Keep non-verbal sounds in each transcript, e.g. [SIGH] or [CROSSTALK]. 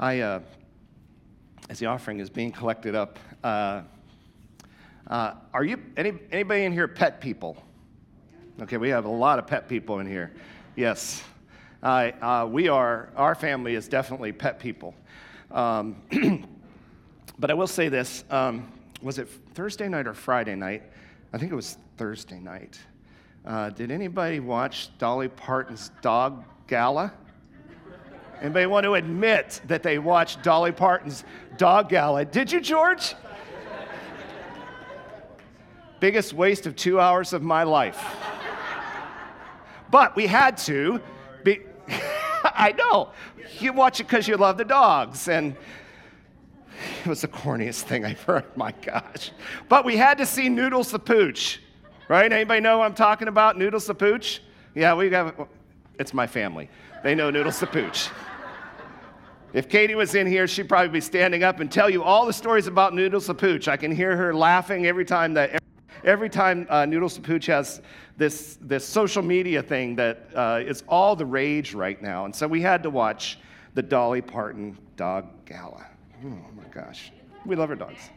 I, uh, as the offering is being collected up, uh, uh, are you any, anybody in here pet people? Okay, we have a lot of pet people in here. Yes, uh, we are. Our family is definitely pet people. Um, [CLEARS THROAT] but I will say this: um, was it Thursday night or Friday night? I think it was Thursday night. Uh, did anybody watch Dolly Parton's Dog Gala? Anybody want to admit that they watched Dolly Parton's Dog Gala? Did you, George? Biggest waste of two hours of my life. But we had to. Be, [LAUGHS] I know. You watch it because you love the dogs. And it was the corniest thing I've heard. [LAUGHS] My gosh. But we had to see Noodles the Pooch, right? Anybody know what I'm talking about? Noodles the Pooch? Yeah, we got. It's my family. They know Noodles the Pooch. If Katie was in here, she'd probably be standing up and tell you all the stories about Noodles the Pooch. I can hear her laughing every time that every time uh, Noodles the Pooch has this, this social media thing that uh, is all the rage right now. And so we had to watch the Dolly Parton Dog Gala. Oh my gosh. We love our dogs.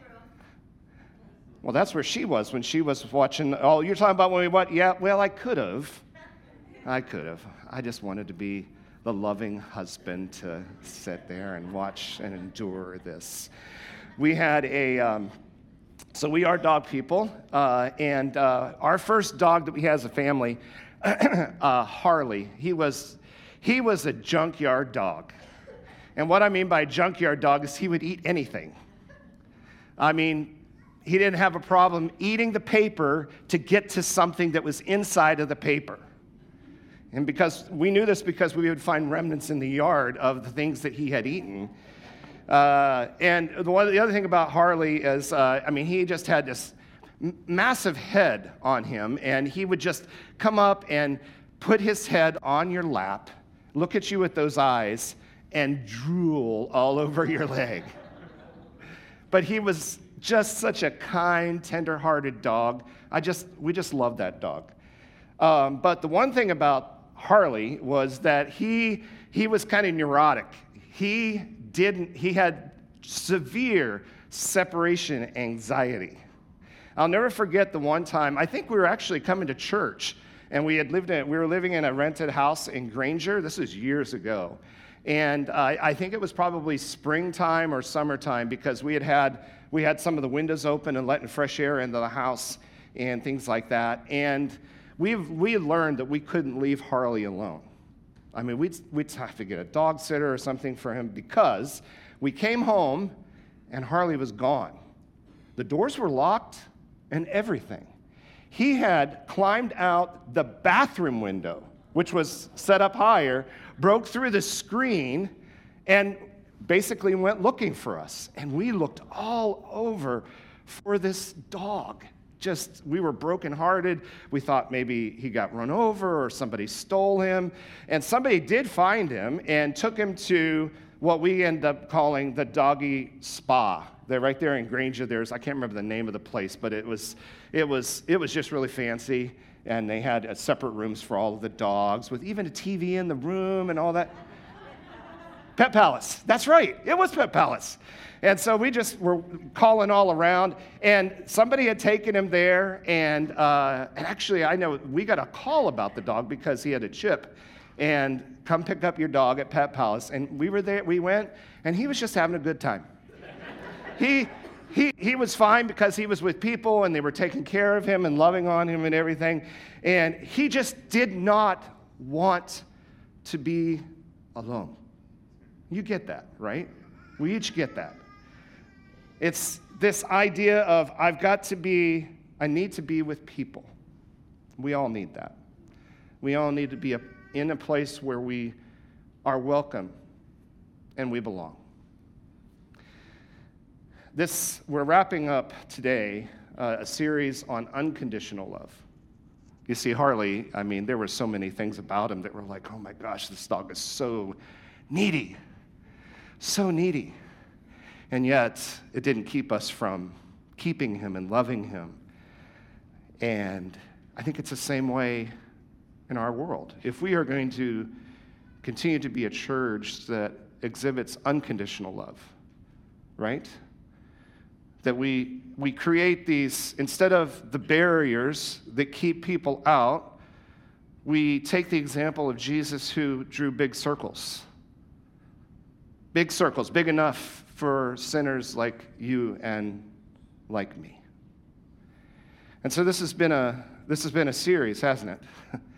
Well, that's where she was when she was watching. Oh, you're talking about when we what? Yeah, well, I could have. I could have. I just wanted to be the loving husband to sit there and watch and endure this. We had a, um, so we are dog people, uh, and uh, our first dog that we had as a family, [CLEARS THROAT] uh, Harley, he was, he was a junkyard dog. And what I mean by junkyard dog is he would eat anything. I mean, he didn't have a problem eating the paper to get to something that was inside of the paper. And because we knew this because we would find remnants in the yard of the things that he had eaten. Uh, and the, one, the other thing about Harley is, uh, I mean, he just had this massive head on him, and he would just come up and put his head on your lap, look at you with those eyes, and drool all [LAUGHS] over your leg. But he was just such a kind, tender-hearted dog. I just, we just loved that dog. Um, but the one thing about Harley was that he, he was kind of neurotic. He didn't, he had severe separation anxiety. I'll never forget the one time, I think we were actually coming to church and we had lived in, we were living in a rented house in Granger. This was years ago. And uh, I think it was probably springtime or summertime because we had had, we had some of the windows open and letting fresh air into the house and things like that. And we've, we learned that we couldn't leave Harley alone. I mean, we'd, we'd have to get a dog sitter or something for him because we came home and Harley was gone. The doors were locked and everything. He had climbed out the bathroom window, which was set up higher, broke through the screen, and basically went looking for us. And we looked all over for this dog just, we were brokenhearted. We thought maybe he got run over or somebody stole him. And somebody did find him and took him to what we end up calling the doggy spa. They're right there in Granger. There's, I can't remember the name of the place, but it was, it was, it was just really fancy. And they had uh, separate rooms for all of the dogs with even a TV in the room and all that. [LAUGHS] Pet Palace. That's right. It was Pet Palace. And so we just were calling all around, and somebody had taken him there. And, uh, and actually, I know we got a call about the dog because he had a chip. And come pick up your dog at Pet Palace. And we were there, we went, and he was just having a good time. he, he, he was fine because he was with people and they were taking care of him and loving on him and everything. And he just did not want to be alone. You get that, right? We each get that. It's this idea of I've got to be, I need to be with people. We all need that. We all need to be in a place where we are welcome and we belong. This, we're wrapping up today uh, a series on unconditional love. You see, Harley, I mean, there were so many things about him that were like, oh my gosh, this dog is so needy, so needy. And yet, it didn't keep us from keeping him and loving him. And I think it's the same way in our world. If we are going to continue to be a church that exhibits unconditional love, right? That we, we create these, instead of the barriers that keep people out, we take the example of Jesus who drew big circles. Big circles, big enough for sinners like you and like me. And so this has been a, this has been a series, hasn't it? [LAUGHS]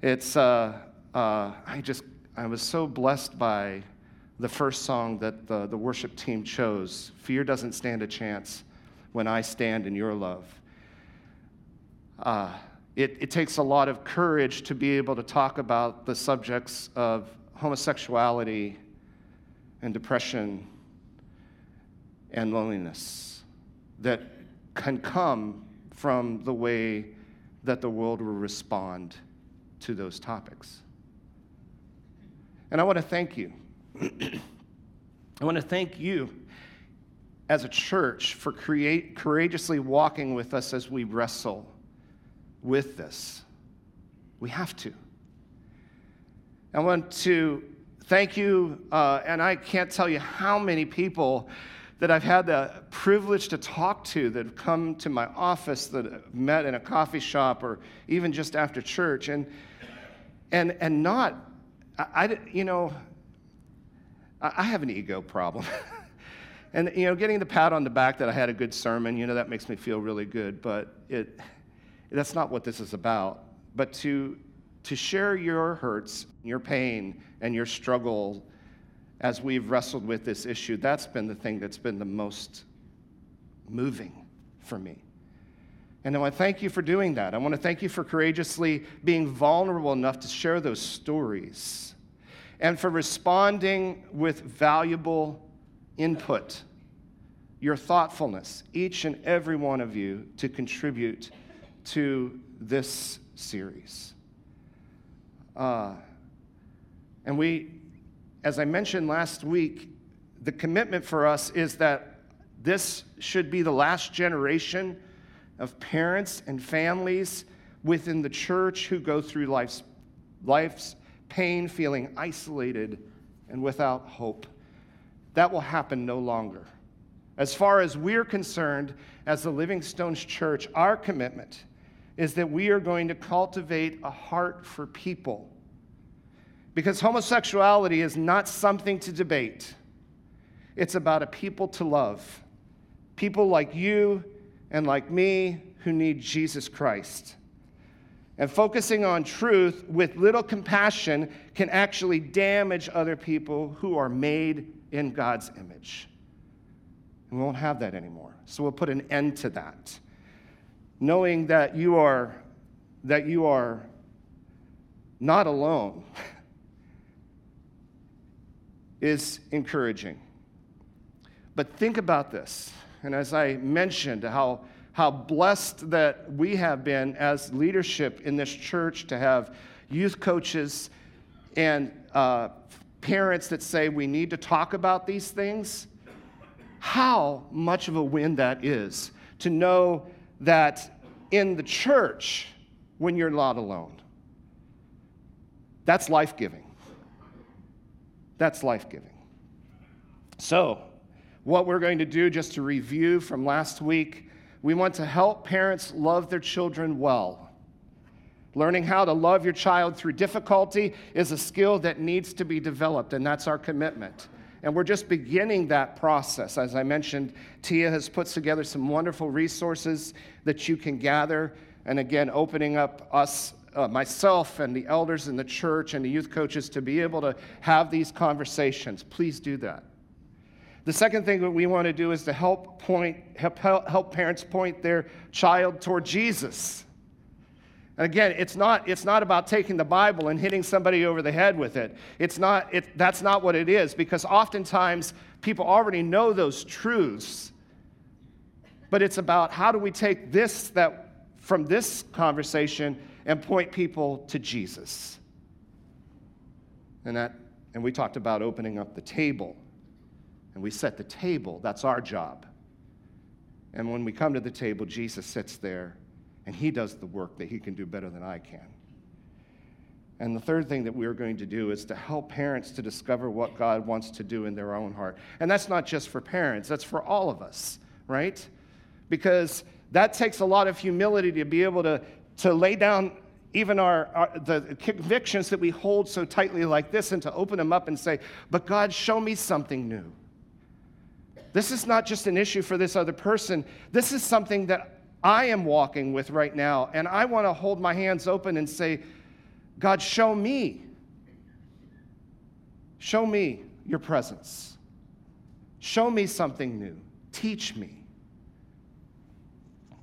It's, uh, uh, I just, I was so blessed by the first song that the, the worship team chose Fear Doesn't Stand a Chance When I Stand in Your Love. Uh, it, it takes a lot of courage to be able to talk about the subjects of homosexuality and depression and loneliness that can come from the way that the world will respond to those topics. And I want to thank you. [CLEARS THROAT] I want to thank you as a church for create, courageously walking with us as we wrestle with this. We have to. I want to thank you, uh, and I can't tell you how many people that I've had the privilege to talk to that have come to my office, that have met in a coffee shop, or even just after church. And and and not I, I you know I, I have an ego problem. [LAUGHS] and you know, getting the pat on the back that I had a good sermon, you know, that makes me feel really good. But it that's not what this is about. But to to share your hurts, your pain, and your struggle as we've wrestled with this issue, that's been the thing that's been the most moving for me. And I want to thank you for doing that. I want to thank you for courageously being vulnerable enough to share those stories and for responding with valuable input, your thoughtfulness, each and every one of you, to contribute to this series. Uh, and we, as I mentioned last week, the commitment for us is that this should be the last generation of parents and families within the church who go through life's, life's pain, feeling isolated and without hope. That will happen no longer. As far as we're concerned, as the Living Stones Church, our commitment is that we are going to cultivate a heart for people. Because homosexuality is not something to debate, it's about a people to love. People like you and like me who need Jesus Christ. And focusing on truth with little compassion can actually damage other people who are made in God's image. And we won't have that anymore. So we'll put an end to that. Knowing that you are that you are not alone [LAUGHS] is encouraging. But think about this. And as I mentioned, how, how blessed that we have been as leadership in this church to have youth coaches and uh, parents that say we need to talk about these things, how much of a win that is to know that in the church, when you're not alone, that's life giving. That's life giving. So, what we're going to do, just to review from last week, we want to help parents love their children well. Learning how to love your child through difficulty is a skill that needs to be developed, and that's our commitment. And we're just beginning that process. As I mentioned, Tia has put together some wonderful resources that you can gather. And again, opening up us, uh, myself, and the elders in the church and the youth coaches to be able to have these conversations. Please do that. The second thing that we want to do is to help point help, help parents point their child toward Jesus. And again, it's not, it's not about taking the Bible and hitting somebody over the head with it. It's not, it, that's not what it is, because oftentimes people already know those truths. But it's about how do we take this that from this conversation and point people to Jesus. And that, and we talked about opening up the table and we set the table. That's our job. And when we come to the table, Jesus sits there and he does the work that he can do better than I can. And the third thing that we are going to do is to help parents to discover what God wants to do in their own heart. And that's not just for parents, that's for all of us, right? Because that takes a lot of humility to be able to, to lay down even our, our, the convictions that we hold so tightly like this and to open them up and say but god show me something new this is not just an issue for this other person this is something that i am walking with right now and i want to hold my hands open and say God, show me. Show me your presence. Show me something new. Teach me.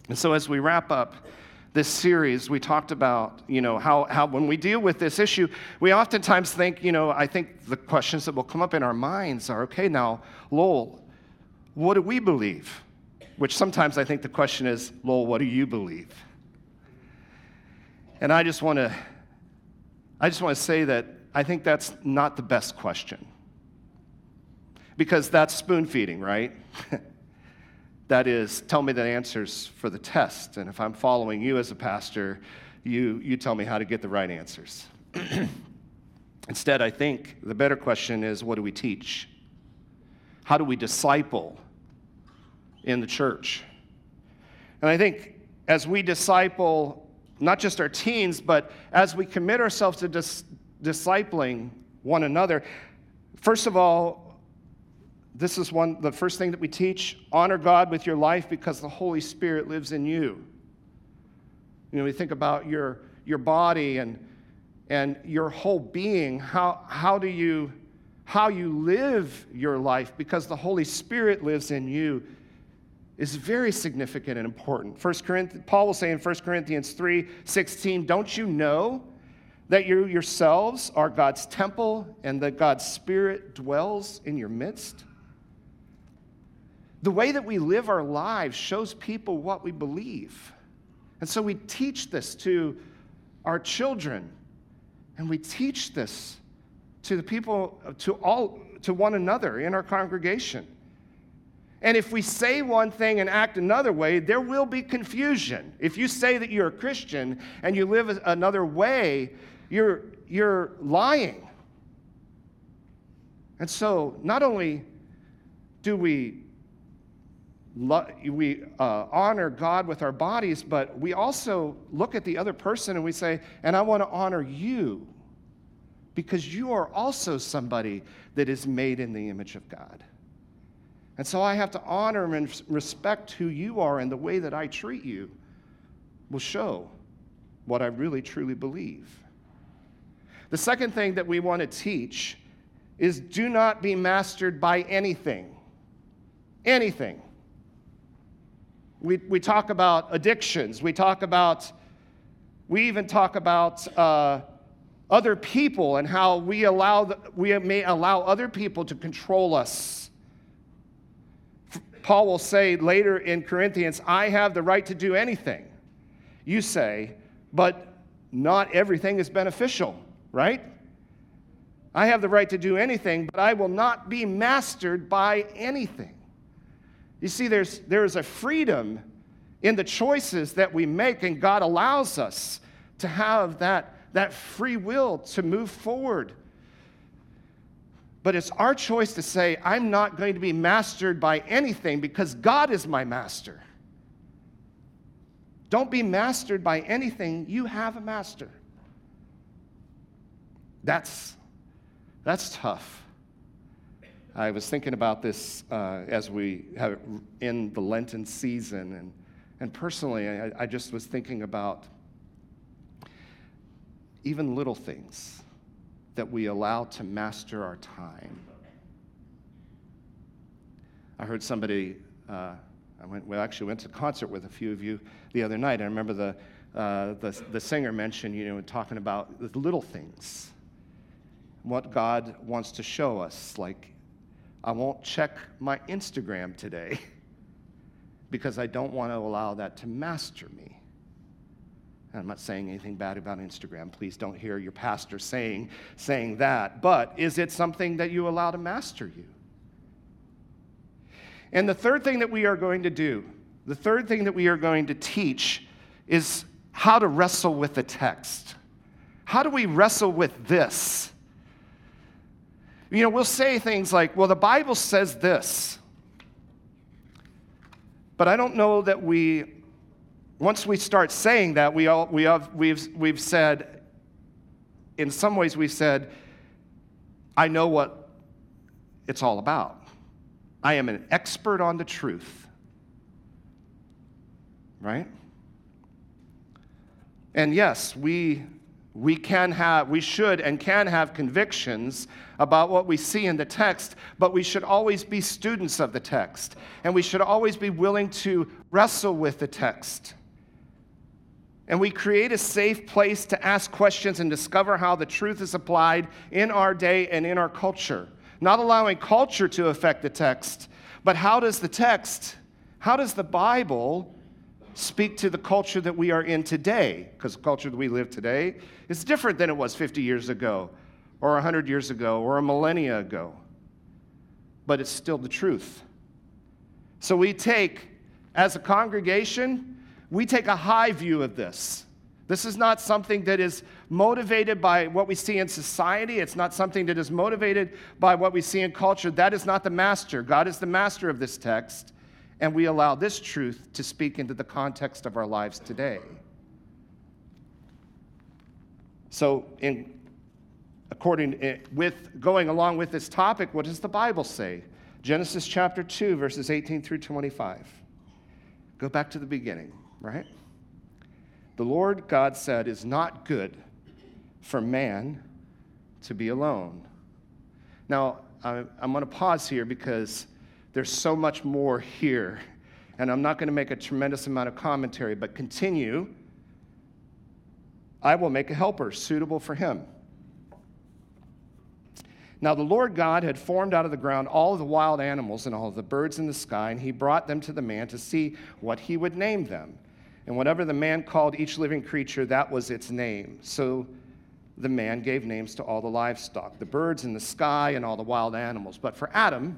And so, as we wrap up this series, we talked about, you know, how, how when we deal with this issue, we oftentimes think, you know, I think the questions that will come up in our minds are okay, now, Lowell, what do we believe? Which sometimes I think the question is, Lowell, what do you believe? And I just want to I just want to say that I think that's not the best question. Because that's spoon feeding, right? [LAUGHS] that is, tell me the answers for the test. And if I'm following you as a pastor, you, you tell me how to get the right answers. [CLEARS THROAT] Instead, I think the better question is what do we teach? How do we disciple in the church? And I think as we disciple not just our teens, but as we commit ourselves to dis- discipling one another, first of all, this is one the first thing that we teach honor God with your life because the Holy Spirit lives in you. You know, we think about your, your body and, and your whole being. How, how do you how you live your life because the Holy Spirit lives in you is very significant and important. First Corinthians, Paul will say in 1 Corinthians 3 16, Don't you know that you yourselves are God's temple and that God's Spirit dwells in your midst? The way that we live our lives shows people what we believe. And so we teach this to our children, and we teach this to the people, to all, to one another in our congregation. And if we say one thing and act another way, there will be confusion. If you say that you're a Christian and you live another way, you're, you're lying. And so, not only do we, we uh, honor God with our bodies, but we also look at the other person and we say, and I want to honor you because you are also somebody that is made in the image of God. And so I have to honor and respect who you are, and the way that I treat you will show what I really truly believe. The second thing that we want to teach is do not be mastered by anything. Anything. We, we talk about addictions, we talk about, we even talk about uh, other people and how we, allow the, we may allow other people to control us Paul will say later in Corinthians, I have the right to do anything. You say, but not everything is beneficial, right? I have the right to do anything, but I will not be mastered by anything. You see, there's, there's a freedom in the choices that we make, and God allows us to have that, that free will to move forward but it's our choice to say, I'm not going to be mastered by anything because God is my master. Don't be mastered by anything. You have a master. That's, that's tough. I was thinking about this uh, as we have in the Lenten season, and, and personally, I, I just was thinking about even little things that we allow to master our time. I heard somebody, uh, I went, well, actually went to concert with a few of you the other night. I remember the, uh, the, the singer mentioned, you know, talking about the little things, what God wants to show us. Like, I won't check my Instagram today [LAUGHS] because I don't want to allow that to master me. And I'm not saying anything bad about Instagram. Please don't hear your pastor saying, saying that. But is it something that you allow to master you? And the third thing that we are going to do, the third thing that we are going to teach is how to wrestle with the text. How do we wrestle with this? You know, we'll say things like, well, the Bible says this. But I don't know that we, once we start saying that, we all, we have, we've, we've said, in some ways, we've said, I know what it's all about. I am an expert on the truth. Right? And yes, we, we can have, we should and can have convictions about what we see in the text, but we should always be students of the text. And we should always be willing to wrestle with the text. And we create a safe place to ask questions and discover how the truth is applied in our day and in our culture. Not allowing culture to affect the text, but how does the text, how does the Bible speak to the culture that we are in today, because the culture that we live today is different than it was 50 years ago, or 100 years ago, or a millennia ago. But it's still the truth. So we take, as a congregation, we take a high view of this. This is not something that is motivated by what we see in society. It's not something that is motivated by what we see in culture. That is not the master. God is the master of this text and we allow this truth to speak into the context of our lives today. So, in, according eh, with going along with this topic, what does the Bible say? Genesis chapter 2, verses 18 through 25. Go back to the beginning, right? The Lord God said, Is not good for man to be alone. Now, I'm going to pause here because there's so much more here. And I'm not going to make a tremendous amount of commentary, but continue. I will make a helper suitable for him. Now, the Lord God had formed out of the ground all the wild animals and all the birds in the sky, and he brought them to the man to see what he would name them. And whatever the man called each living creature, that was its name. So the man gave names to all the livestock, the birds in the sky, and all the wild animals. But for Adam,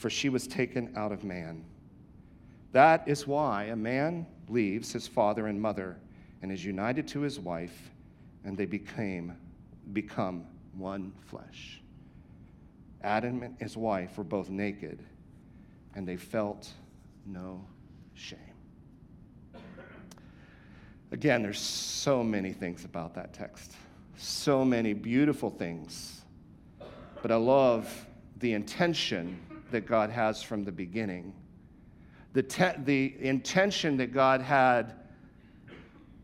for she was taken out of man. That is why a man leaves his father and mother and is united to his wife, and they became, become one flesh. Adam and his wife were both naked, and they felt no shame. Again, there's so many things about that text, so many beautiful things. But I love the intention that God has from the beginning. The, te- the intention that God had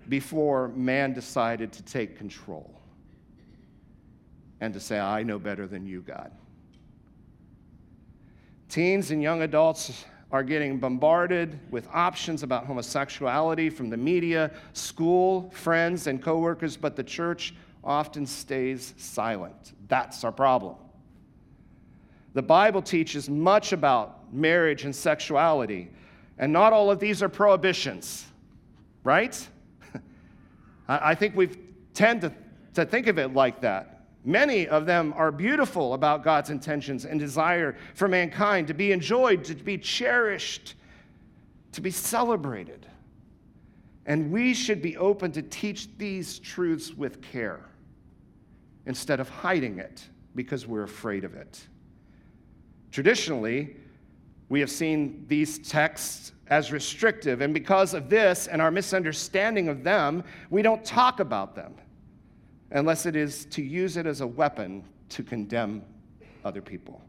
before man decided to take control and to say, I know better than you, God. Teens and young adults are getting bombarded with options about homosexuality from the media, school, friends, and coworkers, but the church often stays silent. That's our problem. The Bible teaches much about marriage and sexuality, and not all of these are prohibitions, right? [LAUGHS] I think we tend to, to think of it like that. Many of them are beautiful about God's intentions and desire for mankind to be enjoyed, to be cherished, to be celebrated. And we should be open to teach these truths with care instead of hiding it because we're afraid of it. Traditionally, we have seen these texts as restrictive, and because of this and our misunderstanding of them, we don't talk about them unless it is to use it as a weapon to condemn other people.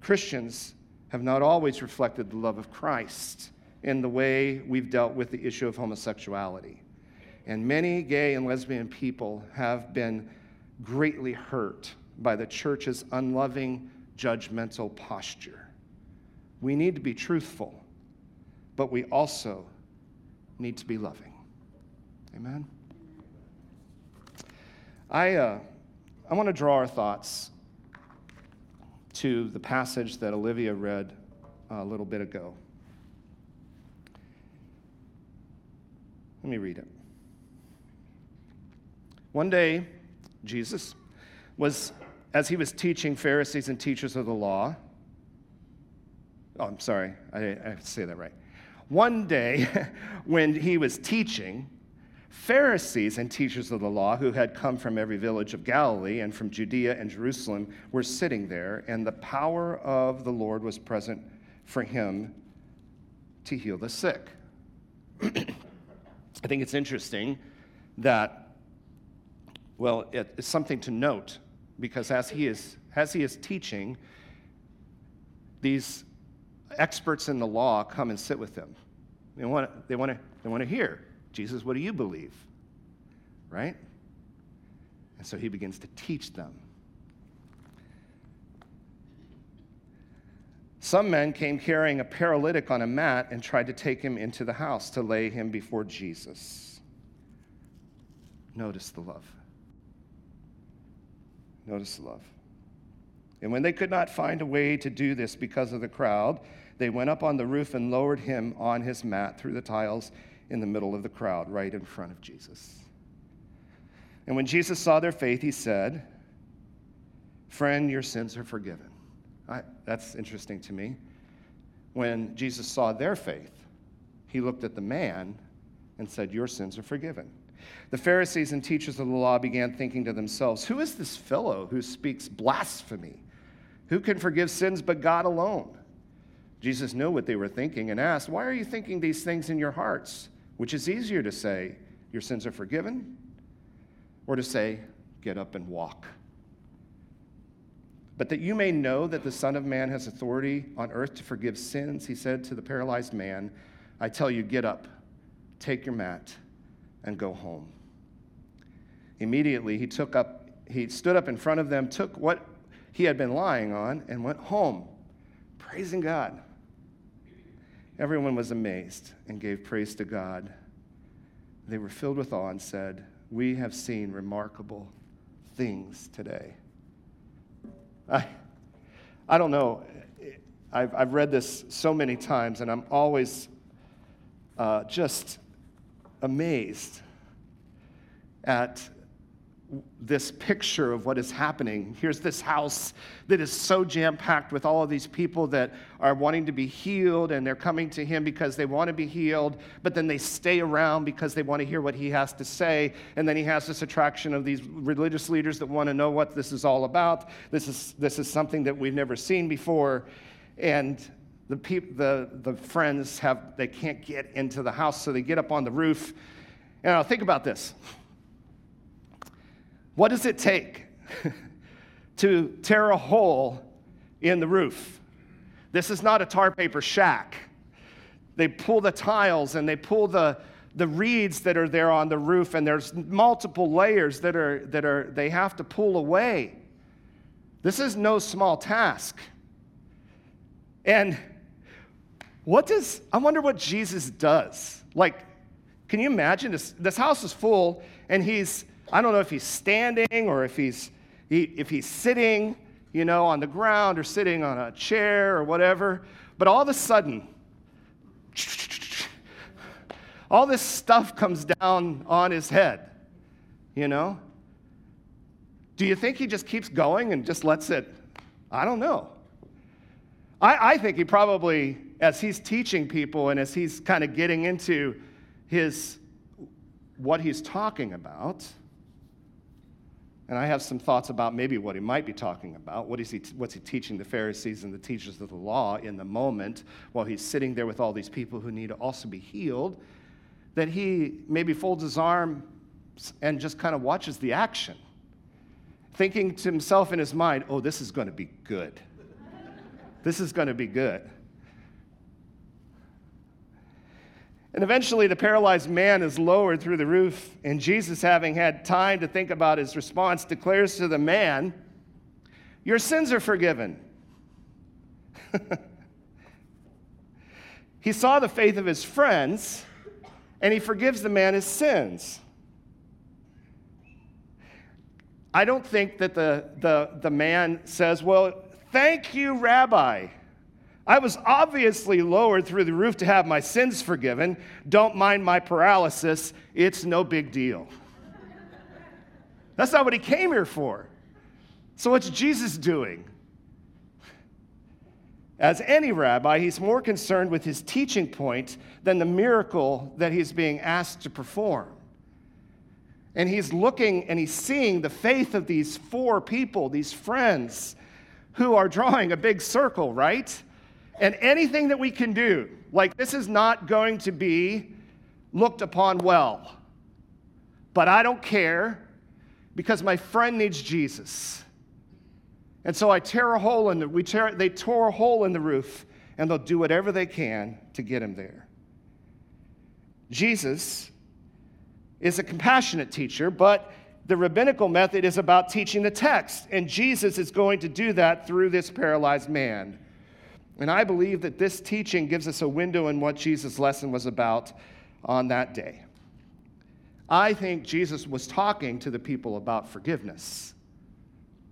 Christians have not always reflected the love of Christ in the way we've dealt with the issue of homosexuality. And many gay and lesbian people have been greatly hurt by the church's unloving judgmental posture. We need to be truthful, but we also need to be loving. Amen? I, uh, I want to draw our thoughts to the passage that Olivia read a little bit ago. Let me read it. One day, Jesus was, as he was teaching Pharisees and teachers of the law, oh, I'm sorry, I, I say that right. One day, [LAUGHS] when he was teaching, Pharisees and teachers of the law who had come from every village of Galilee and from Judea and Jerusalem were sitting there, and the power of the Lord was present for him to heal the sick. [CLEARS THROAT] I think it's interesting that, well, it's something to note because as he is, as he is teaching, these experts in the law come and sit with him. They want, they want, to, they want to hear, Jesus, what do you believe? Right? And so he begins to teach them. Some men came carrying a paralytic on a mat and tried to take him into the house to lay him before Jesus. Notice the love. Notice the love. And when they could not find a way to do this because of the crowd, they went up on the roof and lowered him on his mat through the tiles in the middle of the crowd, right in front of Jesus. And when Jesus saw their faith, he said, Friend, your sins are forgiven. I, that's interesting to me. When Jesus saw their faith, he looked at the man and said, Your sins are forgiven. The Pharisees and teachers of the law began thinking to themselves, Who is this fellow who speaks blasphemy? Who can forgive sins but God alone? Jesus knew what they were thinking and asked, Why are you thinking these things in your hearts? Which is easier to say, Your sins are forgiven, or to say, Get up and walk? But that you may know that the Son of Man has authority on earth to forgive sins, he said to the paralyzed man, I tell you, get up, take your mat, and go home. Immediately he took up, he stood up in front of them, took what he had been lying on, and went home, praising God. Everyone was amazed and gave praise to God. They were filled with awe and said, We have seen remarkable things today. I, I don't know. I've, I've read this so many times, and I'm always uh, just amazed at this picture of what is happening. Here's this house that is so jam packed with all of these people that are wanting to be healed, and they're coming to him because they want to be healed, but then they stay around because they want to hear what he has to say. And then he has this attraction of these religious leaders that want to know what this is all about. This is, this is something that we've never seen before. And the, peop- the, the friends have, they can't get into the house, so they get up on the roof. And now think about this. What does it take [LAUGHS] to tear a hole in the roof? This is not a tar paper shack. They pull the tiles and they pull the, the reeds that are there on the roof, and there's multiple layers that are, that are they have to pull away. This is no small task. And what does, I wonder what Jesus does. Like, can you imagine this? This house is full, and he's I don't know if he's standing or if he's, he, if he's sitting, you know, on the ground or sitting on a chair or whatever. But all of a sudden, all this stuff comes down on his head, you know? Do you think he just keeps going and just lets it? I don't know. I, I think he probably, as he's teaching people and as he's kind of getting into his what he's talking about, and I have some thoughts about maybe what he might be talking about. What is he, what's he teaching the Pharisees and the teachers of the law in the moment while he's sitting there with all these people who need to also be healed? That he maybe folds his arm and just kind of watches the action, thinking to himself in his mind, oh, this is going to be good. this is going to be good. And eventually, the paralyzed man is lowered through the roof, and Jesus, having had time to think about his response, declares to the man, Your sins are forgiven. [LAUGHS] he saw the faith of his friends, and he forgives the man his sins. I don't think that the, the, the man says, Well, thank you, Rabbi. I was obviously lowered through the roof to have my sins forgiven. Don't mind my paralysis. It's no big deal. That's not what he came here for. So, what's Jesus doing? As any rabbi, he's more concerned with his teaching point than the miracle that he's being asked to perform. And he's looking and he's seeing the faith of these four people, these friends, who are drawing a big circle, right? And anything that we can do, like this is not going to be looked upon well. But I don't care because my friend needs Jesus. And so I tear a hole in the we tear, they tore a hole in the roof and they'll do whatever they can to get him there. Jesus is a compassionate teacher, but the rabbinical method is about teaching the text, and Jesus is going to do that through this paralyzed man. And I believe that this teaching gives us a window in what Jesus' lesson was about on that day. I think Jesus was talking to the people about forgiveness.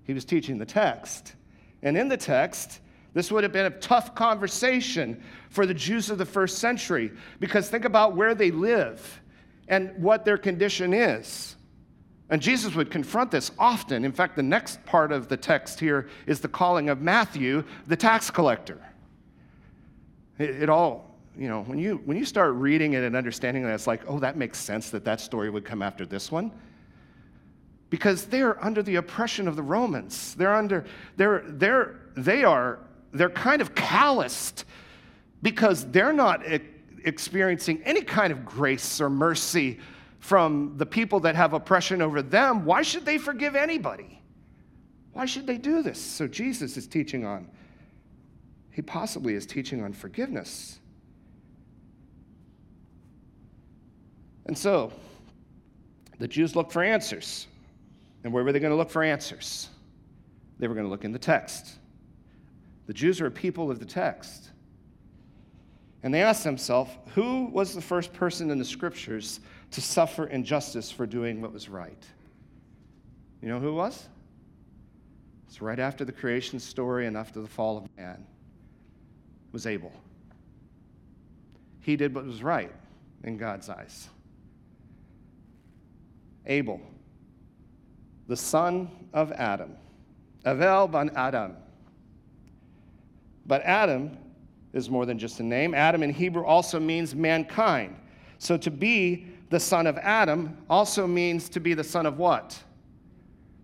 He was teaching the text. And in the text, this would have been a tough conversation for the Jews of the first century because think about where they live and what their condition is. And Jesus would confront this often. In fact, the next part of the text here is the calling of Matthew, the tax collector. It, it all, you know, when you, when you start reading it and understanding it, it's like, oh, that makes sense that that story would come after this one. Because they're under the oppression of the Romans. They're under, they're, they're, they are, they're kind of calloused because they're not experiencing any kind of grace or mercy from the people that have oppression over them, why should they forgive anybody? Why should they do this? So Jesus is teaching on, he possibly is teaching on forgiveness. And so, the Jews looked for answers. And where were they going to look for answers? They were going to look in the text. The Jews are a people of the text. And they asked themselves, who was the first person in the scriptures to suffer injustice for doing what was right? You know who it was? It's right after the creation story and after the fall of man. Was Abel. He did what was right in God's eyes. Abel, the son of Adam, Avel ben Adam. But Adam is more than just a name. Adam in Hebrew also means mankind. So to be the son of Adam also means to be the son of what?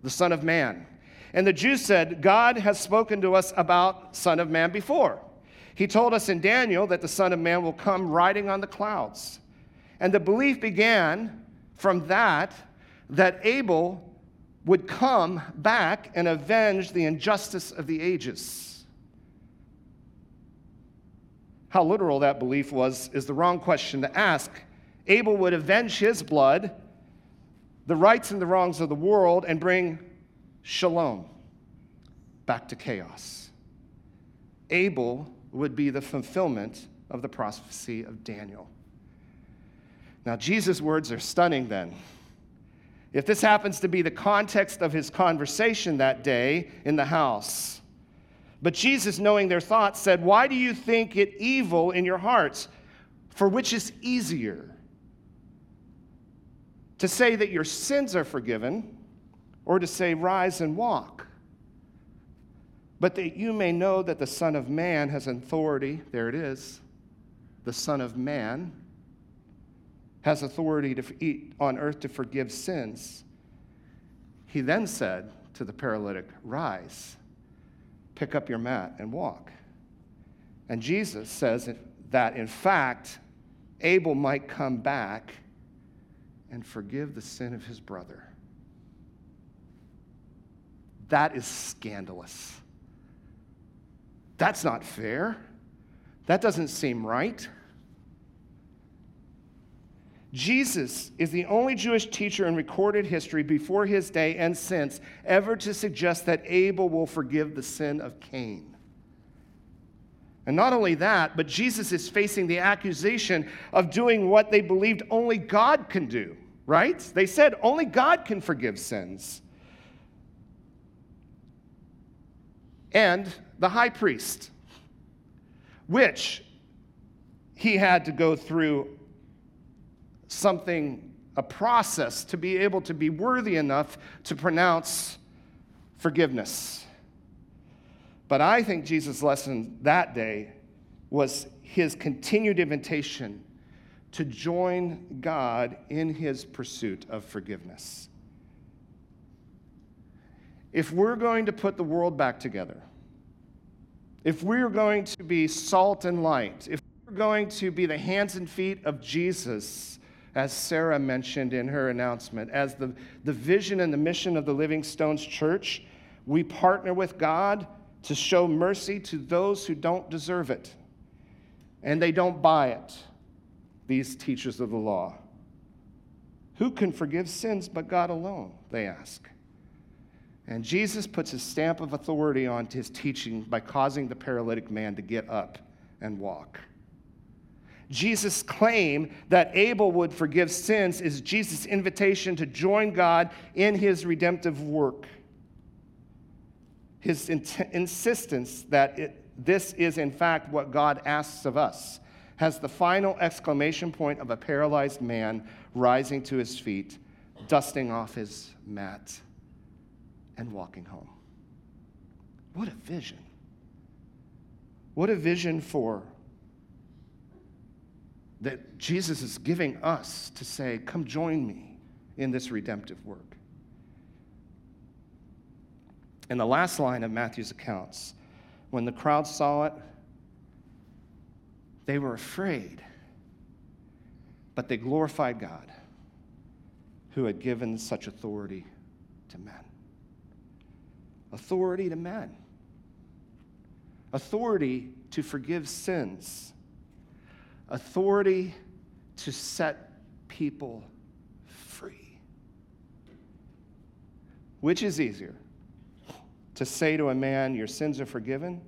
The son of man. And the Jews said, God has spoken to us about son of man before. He told us in Daniel that the son of man will come riding on the clouds. And the belief began from that that Abel would come back and avenge the injustice of the ages. How literal that belief was is the wrong question to ask. Abel would avenge his blood, the rights and the wrongs of the world, and bring shalom back to chaos. Abel would be the fulfillment of the prophecy of Daniel. Now, Jesus' words are stunning then. If this happens to be the context of his conversation that day in the house, but Jesus, knowing their thoughts, said, Why do you think it evil in your hearts? For which is easier? To say that your sins are forgiven, or to say, Rise and walk? But that you may know that the Son of Man has authority, there it is, the Son of Man has authority to eat on earth to forgive sins. He then said to the paralytic, Rise pick up your mat and walk. And Jesus says that, in fact, Abel might come back and forgive the sin of his brother. That is scandalous. That's not fair. That doesn't seem right. Jesus is the only Jewish teacher in recorded history before his day and since ever to suggest that Abel will forgive the sin of Cain. And not only that, but Jesus is facing the accusation of doing what they believed only God can do, right? They said only God can forgive sins. And the high priest, which he had to go through something, a process to be able to be worthy enough to pronounce forgiveness. But I think Jesus' lesson that day was his continued invitation to join God in his pursuit of forgiveness. If we're going to put the world back together, if we're going to be salt and light, if we're going to be the hands and feet of Jesus, as Sarah mentioned in her announcement, as the, the vision and the mission of the Living Stones Church, we partner with God to show mercy to those who don't deserve it. And they don't buy it, these teachers of the law. Who can forgive sins but God alone? They ask. And Jesus puts his stamp of authority on his teaching by causing the paralytic man to get up and walk. Jesus' claim that Abel would forgive sins is Jesus' invitation to join God in his redemptive work. His int- insistence that it, this is, in fact, what God asks of us has the final exclamation point of a paralyzed man rising to his feet, dusting off his mat and walking home. What a vision. What a vision for that Jesus is giving us to say, Come join me in this redemptive work. In the last line of Matthew's accounts, when the crowd saw it, they were afraid, but they glorified God who had given such authority to men authority to men, authority to forgive sins, authority to set people free. Which is easier? To say to a man, Your sins are forgiven,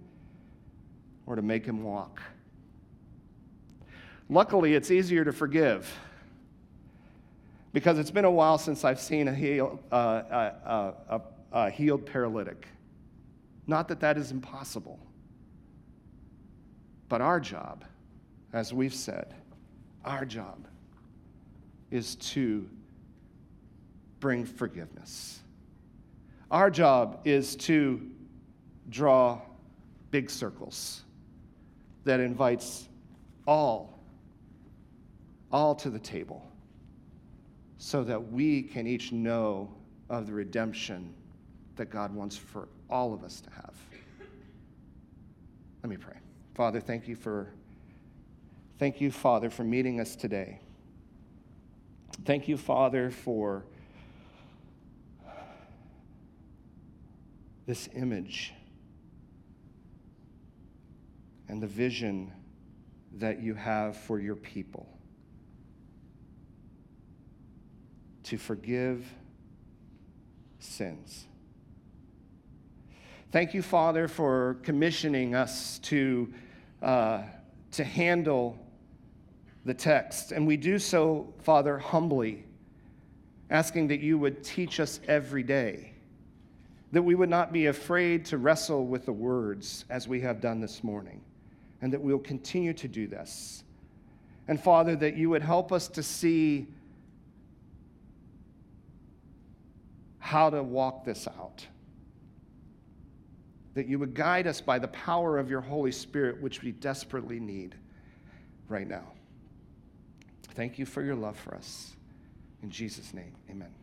or to make him walk? Luckily, it's easier to forgive because it's been a while since I've seen a, heal, uh, uh, uh, a, uh, healed paralytic. Not that that is impossible. But our job, as we've said, our job is to bring forgiveness. Our job is to draw big circles that invites all all to the table so that we can each know of the redemption that God wants for all of us to have. Let me pray. Father, thank you for thank you, Father, for meeting us today. Thank you, Father, for this image and the vision that you have for your people to forgive sins. Thank you, Father, for commissioning us to, uh, to handle the text. And we do so, Father, humbly, asking that you would teach us every day, that we would not be afraid to wrestle with the words as we have done this morning, and that we'll continue to do this. And Father, that you would help us to see how to walk this out that you would guide us by the power of your Holy Spirit, which we desperately need right now. Thank you for your love for us. In Jesus' name, amen.